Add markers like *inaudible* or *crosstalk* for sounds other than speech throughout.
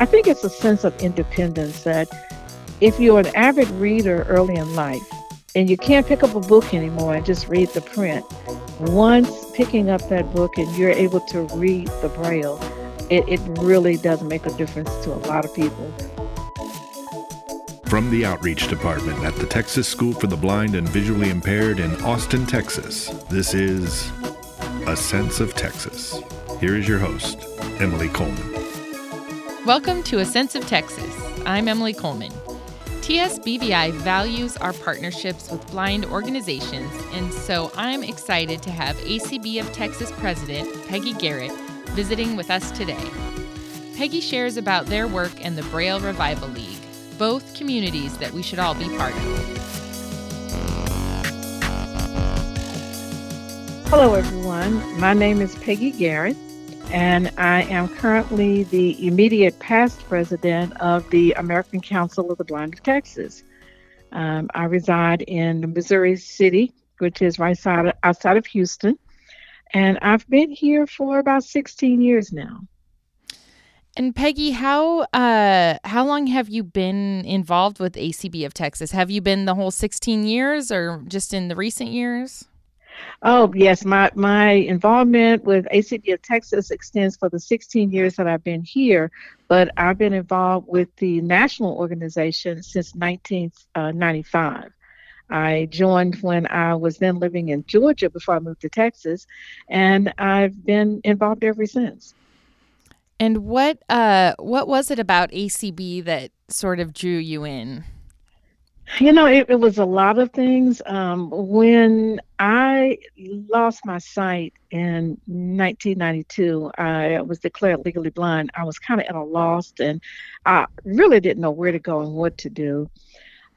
I think it's a sense of independence that if you're an avid reader early in life and you can't pick up a book anymore and just read the print, once picking up that book and you're able to read the braille, it, it really does make a difference to a lot of people. From the Outreach Department at the Texas School for the Blind and Visually Impaired in Austin, Texas, this is A Sense of Texas. Here is your host, Emily Coleman. Welcome to A Sense of Texas. I'm Emily Coleman. TSBVI values our partnerships with blind organizations, and so I'm excited to have ACB of Texas President Peggy Garrett visiting with us today. Peggy shares about their work and the Braille Revival League both communities that we should all be part of. Hello, everyone. My name is Peggy Garrett, and I am currently the immediate past president of the American Council of the Blind of Texas. Um, I reside in Missouri City, which is right outside, outside of Houston, and I've been here for about 16 years now. And Peggy, how uh, how long have you been involved with ACB of Texas? Have you been the whole 16 years, or just in the recent years? Oh yes, my my involvement with ACB of Texas extends for the 16 years that I've been here, but I've been involved with the national organization since 1995. Uh, I joined when I was then living in Georgia before I moved to Texas, and I've been involved ever since. And what uh what was it about ACB that sort of drew you in? You know, it, it was a lot of things. Um, when I lost my sight in 1992, I was declared legally blind. I was kind of at a loss and I really didn't know where to go and what to do.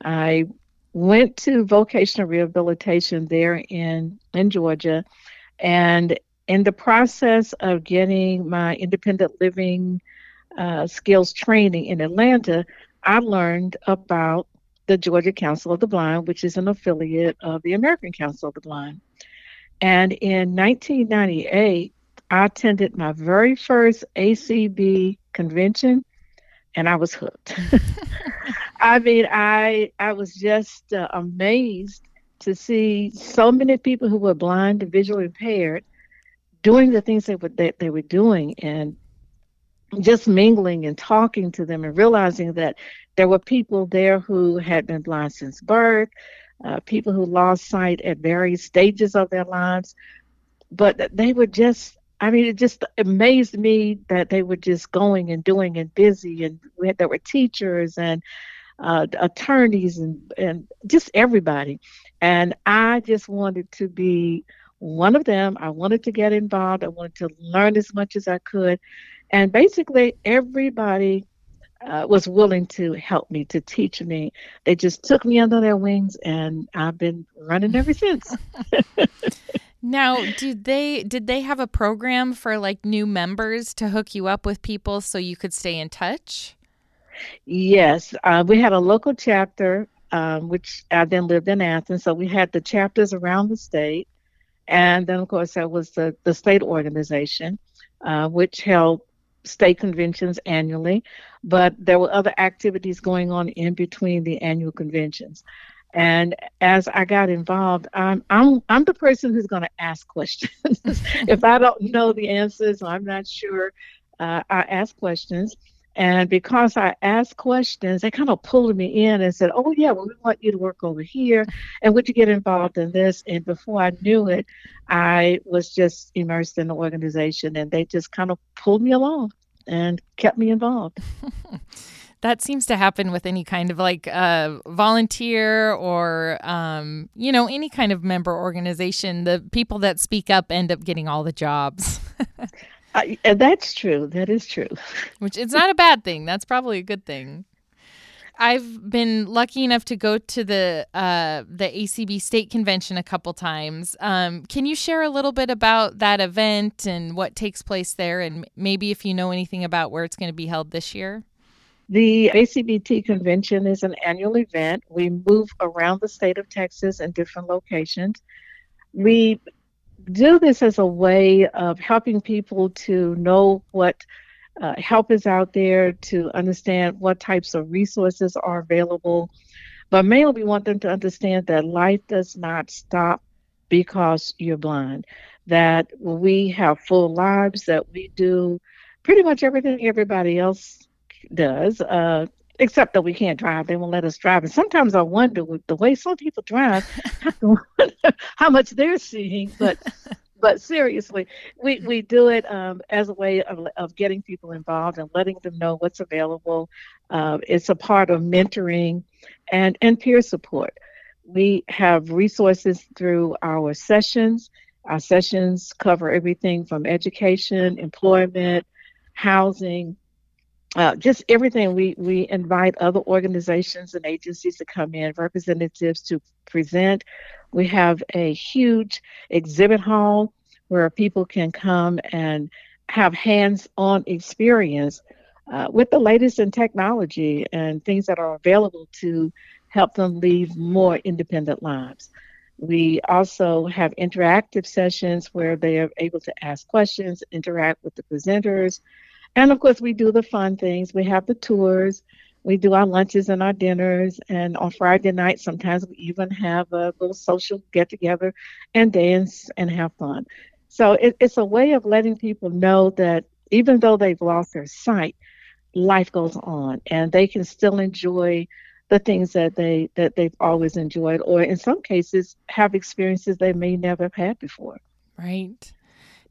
I went to vocational rehabilitation there in, in Georgia and in the process of getting my independent living uh, skills training in Atlanta, I learned about the Georgia Council of the Blind, which is an affiliate of the American Council of the Blind. And in 1998, I attended my very first ACB convention, and I was hooked. *laughs* I mean, I I was just uh, amazed to see so many people who were blind and visually impaired doing the things they were they, they were doing and just mingling and talking to them and realizing that there were people there who had been blind since birth, uh, people who lost sight at various stages of their lives, but they were just. I mean, it just amazed me that they were just going and doing and busy, and we had, there were teachers and uh, attorneys and and just everybody, and I just wanted to be one of them. I wanted to get involved. I wanted to learn as much as I could. And basically, everybody uh, was willing to help me, to teach me. They just took me under their wings, and I've been running ever since. *laughs* now, did they did they have a program for like new members to hook you up with people so you could stay in touch? Yes, uh, we had a local chapter, um, which I then lived in Athens. So we had the chapters around the state, and then, of course, there was the, the state organization, uh, which held state conventions annually, but there were other activities going on in between the annual conventions. And as I got involved, I'm I'm I'm the person who's going to ask questions. *laughs* if I don't know the answers, I'm not sure. Uh, I ask questions, and because I asked questions, they kind of pulled me in and said, Oh, yeah, well, we want you to work over here. And would you get involved in this? And before I knew it, I was just immersed in the organization and they just kind of pulled me along and kept me involved. *laughs* that seems to happen with any kind of like uh, volunteer or um, you know any kind of member organization the people that speak up end up getting all the jobs *laughs* Uh, that's true. That is true. *laughs* Which it's not a bad thing. That's probably a good thing. I've been lucky enough to go to the uh, the ACB state convention a couple times. Um, can you share a little bit about that event and what takes place there, and maybe if you know anything about where it's going to be held this year? The ACBT convention is an annual event. We move around the state of Texas in different locations. We do this as a way of helping people to know what uh, help is out there to understand what types of resources are available. But mainly, we want them to understand that life does not stop because you're blind, that we have full lives, that we do pretty much everything everybody else does. Uh, except that we can't drive. They won't let us drive. And sometimes I wonder with the way some people drive, how *laughs* much they're seeing. But *laughs* but seriously, we, we do it um, as a way of, of getting people involved and letting them know what's available. Uh, it's a part of mentoring and, and peer support. We have resources through our sessions. Our sessions cover everything from education, employment, housing, uh, just everything. We we invite other organizations and agencies to come in, representatives to present. We have a huge exhibit hall where people can come and have hands-on experience uh, with the latest in technology and things that are available to help them lead more independent lives. We also have interactive sessions where they are able to ask questions, interact with the presenters, and of course, we do the fun things. We have the tours, we do our lunches and our dinners, and on Friday night, sometimes we even have a little social get together and dance and have fun. So it, it's a way of letting people know that even though they've lost their sight, life goes on and they can still enjoy the things that they that they've always enjoyed or in some cases have experiences they may never have had before right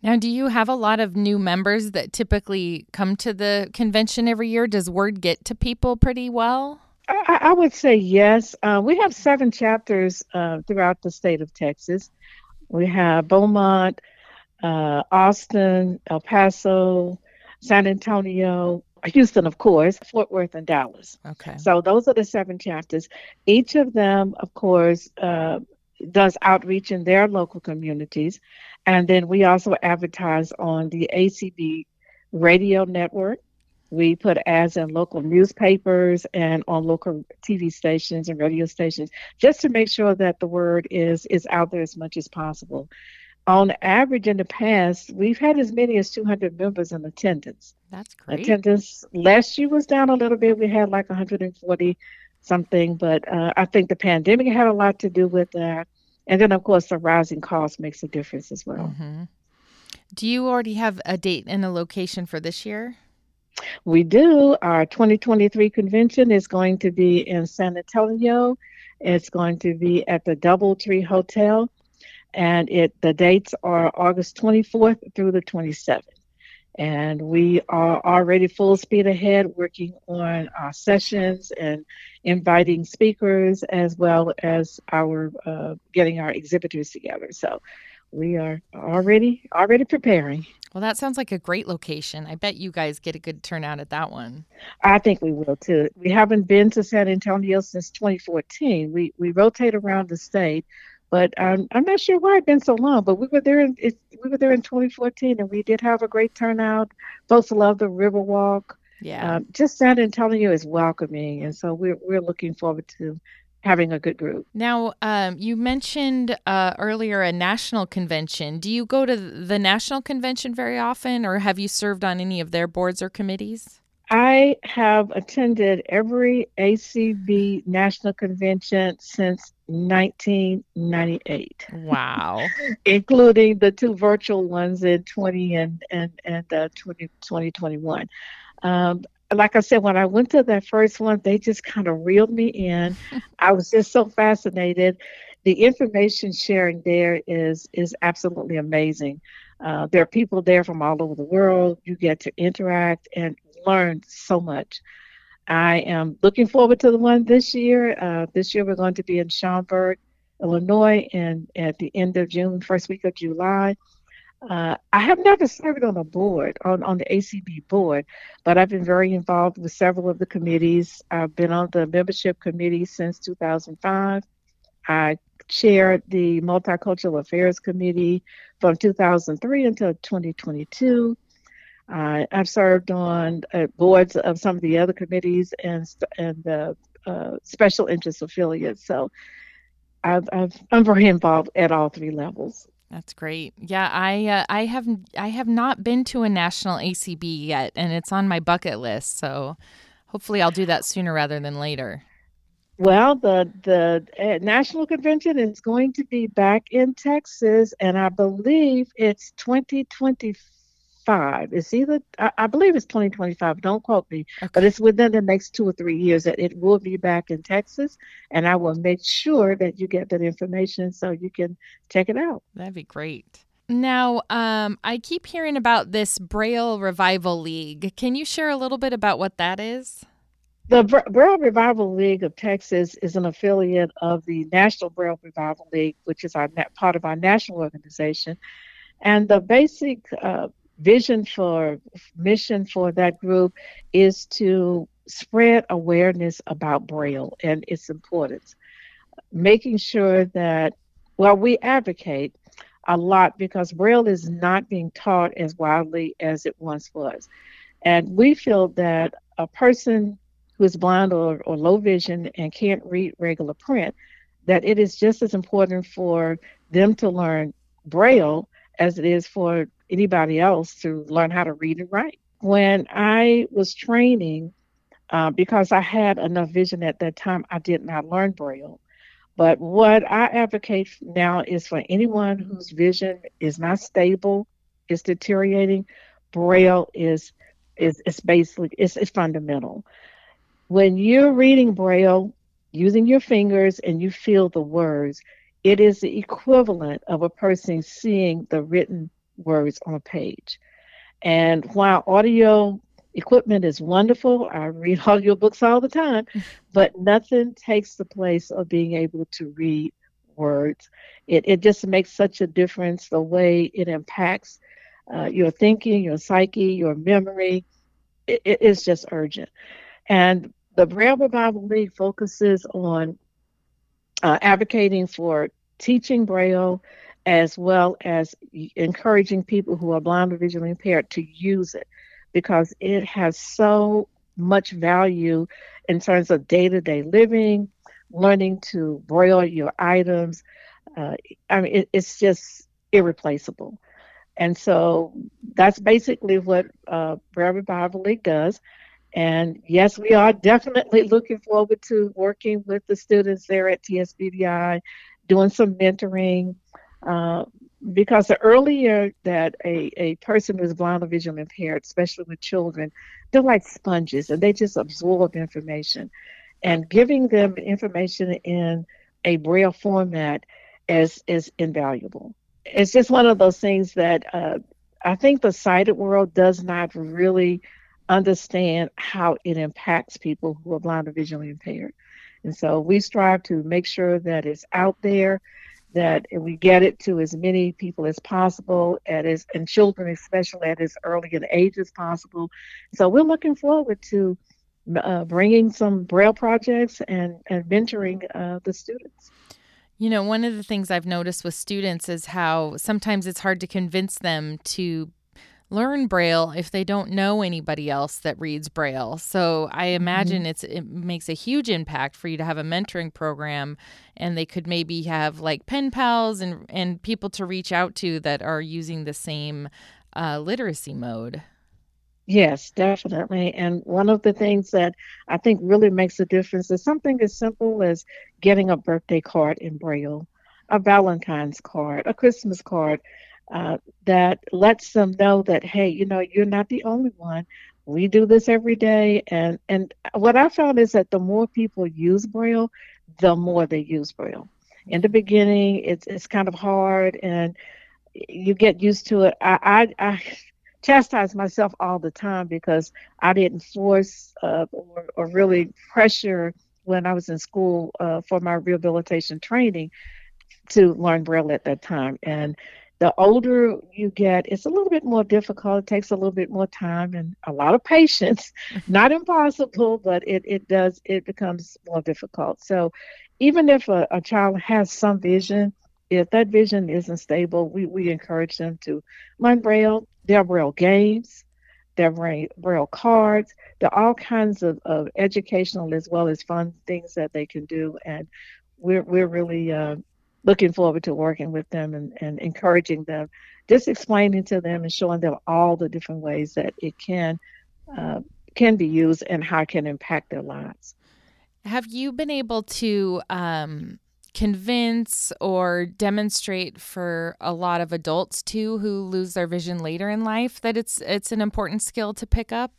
now, do you have a lot of new members that typically come to the convention every year? Does word get to people pretty well? I, I would say yes. Uh, we have seven chapters uh, throughout the state of Texas. We have Beaumont, uh, Austin, El Paso, San Antonio, Houston, of course, Fort Worth, and Dallas. Okay. So those are the seven chapters. Each of them, of course, uh, does outreach in their local communities. And then we also advertise on the ACB radio network. We put ads in local newspapers and on local TV stations and radio stations just to make sure that the word is is out there as much as possible. On average, in the past, we've had as many as 200 members in attendance. That's great. Attendance last year was down a little bit. We had like 140 something, but uh, I think the pandemic had a lot to do with that. And then, of course, the rising cost makes a difference as well. Mm-hmm. Do you already have a date and a location for this year? We do. Our 2023 convention is going to be in San Antonio. It's going to be at the Doubletree Hotel, and it the dates are August 24th through the 27th. And we are already full speed ahead working on our sessions and inviting speakers as well as our uh, getting our exhibitors together. So we are already already preparing. Well, that sounds like a great location. I bet you guys get a good turnout at that one. I think we will too. We haven't been to San Antonio since 2014. We we rotate around the state, but I'm I'm not sure why it's been so long. But we were there in we were there in 2014, and we did have a great turnout. Folks love the Riverwalk. Yeah. Um, just San Antonio is welcoming, and so we're we're looking forward to having a good group. Now, um, you mentioned uh, earlier a national convention. Do you go to the national convention very often, or have you served on any of their boards or committees? I have attended every ACB national convention since 1998. Wow. *laughs* Including the two virtual ones in 20 and, and, and uh, 20, 2021. Um, like I said, when I went to that first one, they just kind of reeled me in. *laughs* I was just so fascinated. The information sharing there is is absolutely amazing. Uh, there are people there from all over the world. You get to interact and learn so much. I am looking forward to the one this year. Uh, this year we're going to be in Schaumburg, Illinois, and at the end of June, first week of July. Uh, I have never served on a board, on, on the ACB board, but I've been very involved with several of the committees. I've been on the membership committee since 2005. I chaired the Multicultural Affairs Committee from 2003 until 2022. I, have served on uh, boards of some of the other committees and and the uh, special interest affiliates. So i am very involved at all three levels. That's great. Yeah, I uh, I have I have not been to a national ACB yet, and it's on my bucket list. So hopefully, I'll do that sooner rather than later. Well, the the uh, national convention is going to be back in Texas, and I believe it's 2024 Five. It's either, I, I believe it's 2025, don't quote me, okay. but it's within the next two or three years that it will be back in Texas. And I will make sure that you get that information so you can check it out. That'd be great. Now, um, I keep hearing about this Braille Revival League. Can you share a little bit about what that is? The Braille Revival League of Texas is an affiliate of the National Braille Revival League, which is our part of our national organization. And the basic uh, vision for mission for that group is to spread awareness about Braille and its importance, making sure that, well, we advocate a lot because Braille is not being taught as widely as it once was. And we feel that a person who is blind or, or low vision and can't read regular print, that it is just as important for them to learn Braille as it is for anybody else to learn how to read and write. When I was training, uh, because I had enough vision at that time, I did not learn Braille. But what I advocate now is for anyone whose vision is not stable, is deteriorating, Braille is is is basically it's, it's fundamental. When you're reading Braille using your fingers and you feel the words, it is the equivalent of a person seeing the written words on a page. And while audio equipment is wonderful, I read *laughs* audiobooks all the time, but nothing takes the place of being able to read words. It, it just makes such a difference the way it impacts uh, your thinking, your psyche, your memory. It, it is just urgent. And the Braille Revival League focuses on uh, advocating for teaching Braille as well as encouraging people who are blind or visually impaired to use it because it has so much value in terms of day to day living, learning to braille your items. Uh, I mean, it, it's just irreplaceable. And so that's basically what uh, Braille Revival League does. And yes, we are definitely *laughs* looking forward to working with the students there at TSBVI, doing some mentoring, uh, because the earlier that a, a person who's blind or visually impaired, especially with children, they're like sponges and they just absorb information. And giving them information in a braille format is is invaluable. It's just one of those things that uh, I think the sighted world does not really understand how it impacts people who are blind or visually impaired. And so we strive to make sure that it's out there that we get it to as many people as possible at as and children especially at as early an age as possible. So we're looking forward to uh, bringing some braille projects and and mentoring uh, the students. You know one of the things i've noticed with students is how sometimes it's hard to convince them to learn braille if they don't know anybody else that reads braille so i imagine mm-hmm. it's it makes a huge impact for you to have a mentoring program and they could maybe have like pen pals and and people to reach out to that are using the same uh, literacy mode Yes, definitely. And one of the things that I think really makes a difference is something as simple as getting a birthday card in Braille, a Valentine's card, a Christmas card uh, that lets them know that hey, you know, you're not the only one. We do this every day, and and what I found is that the more people use Braille, the more they use Braille. In the beginning, it's it's kind of hard, and you get used to it. I I, I *laughs* chastise myself all the time because I didn't force uh, or, or really pressure when I was in school uh, for my rehabilitation training to learn Braille at that time. And the older you get, it's a little bit more difficult. It takes a little bit more time and a lot of patience. *laughs* Not impossible, but it, it does, it becomes more difficult. So even if a, a child has some vision, if that vision isn't stable, we, we encourage them to learn Braille. There are Braille games, there are Braille cards, there are all kinds of, of educational as well as fun things that they can do. And we're, we're really uh, looking forward to working with them and, and encouraging them, just explaining to them and showing them all the different ways that it can uh, can be used and how it can impact their lives. Have you been able to um, convince or demonstrate for a lot of adults too who lose their vision later in life that it's it's an important skill to pick up?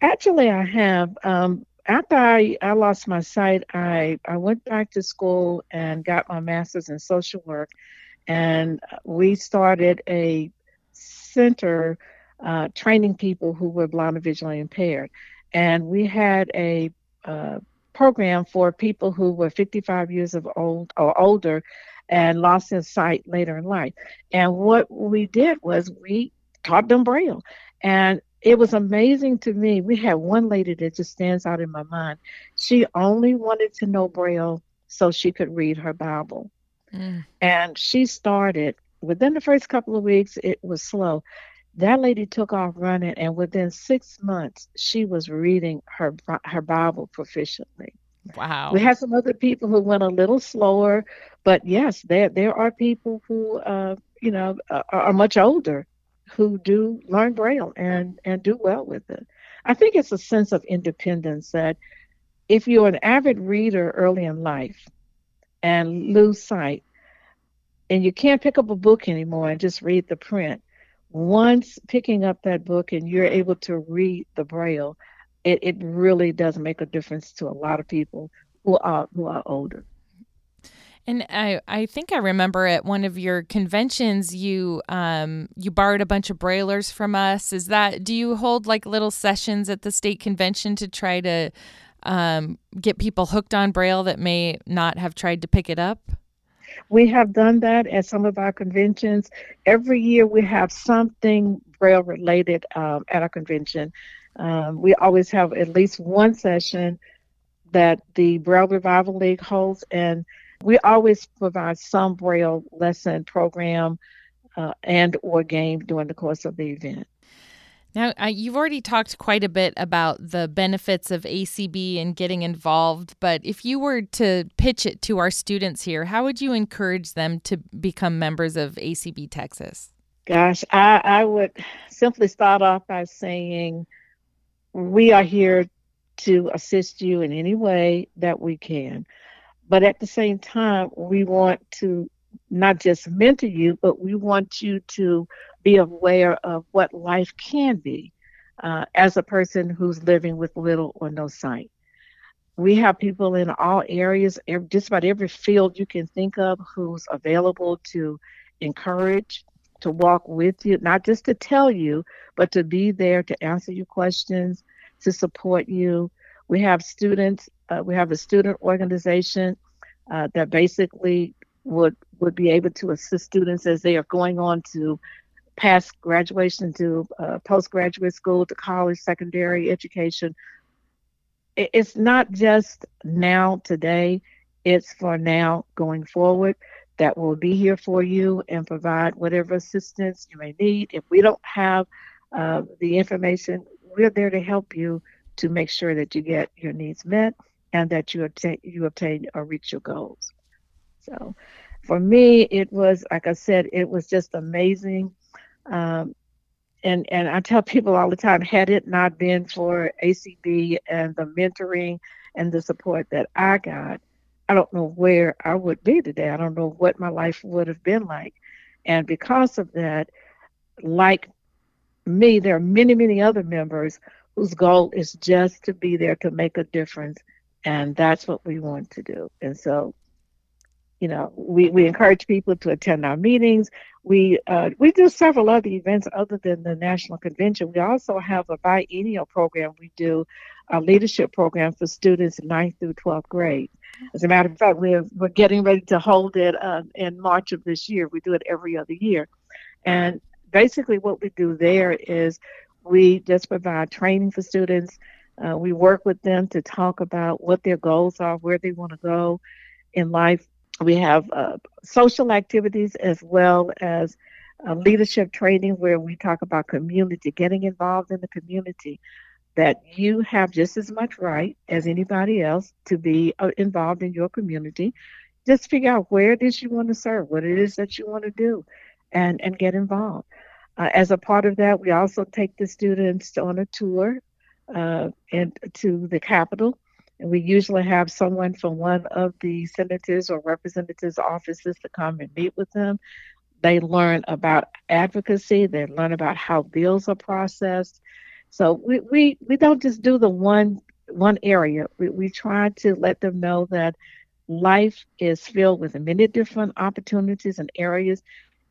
Actually, I have. Um, after I, I lost my sight, I, I went back to school and got my master's in social work. And we started a center uh, training people who were blind or visually impaired. And we had a uh, program for people who were 55 years of old or older and lost their sight later in life. And what we did was we taught them Braille. And it was amazing to me. We had one lady that just stands out in my mind. She only wanted to know Braille so she could read her Bible. Mm. And she started within the first couple of weeks, it was slow. That lady took off running, and within six months, she was reading her her Bible proficiently. Wow. We had some other people who went a little slower, but yes, there there are people who, uh, you know, are, are much older who do learn Braille and and do well with it. I think it's a sense of independence that if you're an avid reader early in life and lose sight, and you can't pick up a book anymore and just read the print, once picking up that book and you're able to read the Braille, it, it really does make a difference to a lot of people who are who are older. And I, I think I remember at one of your conventions you um you borrowed a bunch of braillers from us. Is that do you hold like little sessions at the state convention to try to um, get people hooked on braille that may not have tried to pick it up? We have done that at some of our conventions. Every year we have something braille related um, at our convention. Um, we always have at least one session that the Braille Revival League holds and we always provide some Braille lesson program uh, and or game during the course of the event. Now, uh, you've already talked quite a bit about the benefits of ACB and getting involved, but if you were to pitch it to our students here, how would you encourage them to become members of ACB Texas? Gosh, I, I would simply start off by saying we are here to assist you in any way that we can. But at the same time, we want to not just mentor you, but we want you to be aware of what life can be uh, as a person who's living with little or no sight. We have people in all areas, just about every field you can think of, who's available to encourage, to walk with you, not just to tell you, but to be there to answer your questions, to support you. We have students uh, we have a student organization uh, that basically would would be able to assist students as they are going on to past graduation to uh, postgraduate school to college, secondary education. It's not just now, today, it's for now going forward that will be here for you and provide whatever assistance you may need. If we don't have uh, the information, we're there to help you to make sure that you get your needs met and that you obtain you obtain or reach your goals. So, for me, it was like I said, it was just amazing. Um, and and I tell people all the time, had it not been for ACB and the mentoring and the support that I got, I don't know where I would be today. I don't know what my life would have been like. And because of that, like me, there are many, many other members whose goal is just to be there to make a difference and that's what we want to do. And so, you know, we, we encourage people to attend our meetings. We uh, we do several other events other than the national convention. We also have a biennial program. We do a leadership program for students 9th through 12th grade. As a matter of fact, we're we're getting ready to hold it uh, in March of this year. We do it every other year, and basically what we do there is we just provide training for students uh, we work with them to talk about what their goals are, where they want to go in life. We have uh, social activities as well as uh, leadership training where we talk about community, getting involved in the community. That you have just as much right as anybody else to be uh, involved in your community. just figure out where it is you want to serve, what it is that you want to do, and and get involved. Uh, as a part of that, we also take the students on a tour uh, and to the Capitol. And we usually have someone from one of the senators or representatives' offices to come and meet with them. They learn about advocacy, they learn about how bills are processed. So we, we, we don't just do the one one area. We, we try to let them know that life is filled with many different opportunities and areas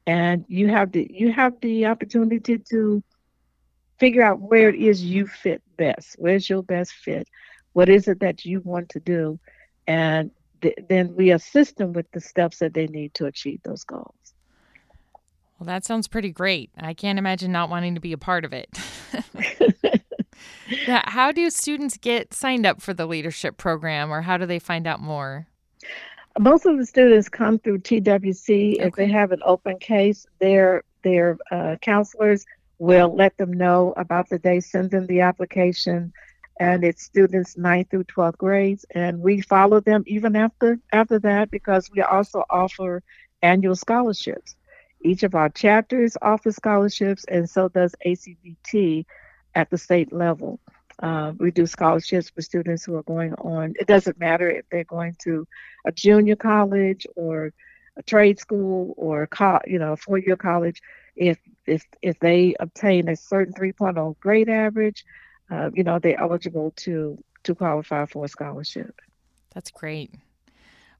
and you have the you have the opportunity to figure out where it is you fit best. Where's your best fit? What is it that you want to do? And th- then we assist them with the steps that they need to achieve those goals. Well that sounds pretty great. I can't imagine not wanting to be a part of it. *laughs* Yeah, how do students get signed up for the leadership program or how do they find out more? Most of the students come through TWC. Okay. If they have an open case, their their uh, counselors will let them know about the day, send them the application, and it's students 9th through 12th grades, and we follow them even after after that because we also offer annual scholarships. Each of our chapters offer scholarships, and so does ACBT at the state level. Uh, we do scholarships for students who are going on. It doesn't matter if they're going to a junior college or a trade school or co- you know a four-year college. If if if they obtain a certain 3.0 grade average, uh, you know they're eligible to to qualify for a scholarship. That's great.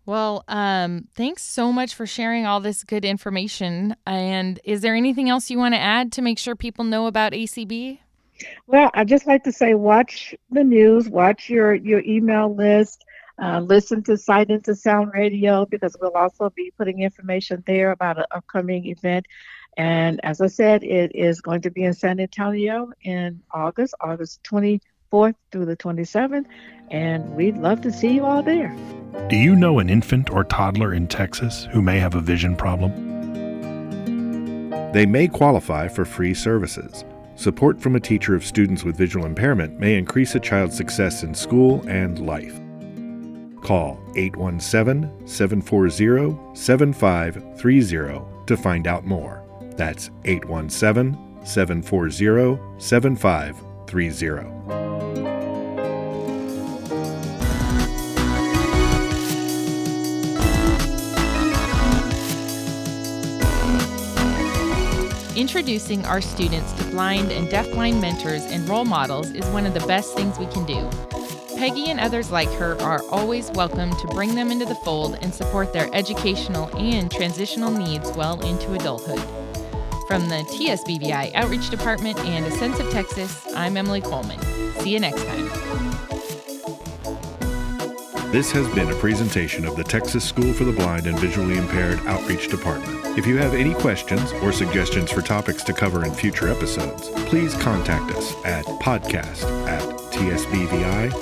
Well, um, thanks so much for sharing all this good information. And is there anything else you want to add to make sure people know about ACB? Well, I just like to say, watch the news, watch your your email list, uh, listen to Sight into Sound Radio because we'll also be putting information there about an upcoming event. And as I said, it is going to be in San Antonio in August, August 24th through the 27th, and we'd love to see you all there. Do you know an infant or toddler in Texas who may have a vision problem? They may qualify for free services. Support from a teacher of students with visual impairment may increase a child's success in school and life. Call 817 740 7530 to find out more. That's 817 740 7530. Introducing our students to blind and deafblind mentors and role models is one of the best things we can do. Peggy and others like her are always welcome to bring them into the fold and support their educational and transitional needs well into adulthood. From the TSBVI Outreach Department and A Sense of Texas, I'm Emily Coleman. See you next time. This has been a presentation of the Texas School for the Blind and Visually Impaired Outreach Department. If you have any questions or suggestions for topics to cover in future episodes, please contact us at podcast at tsbvi.edu.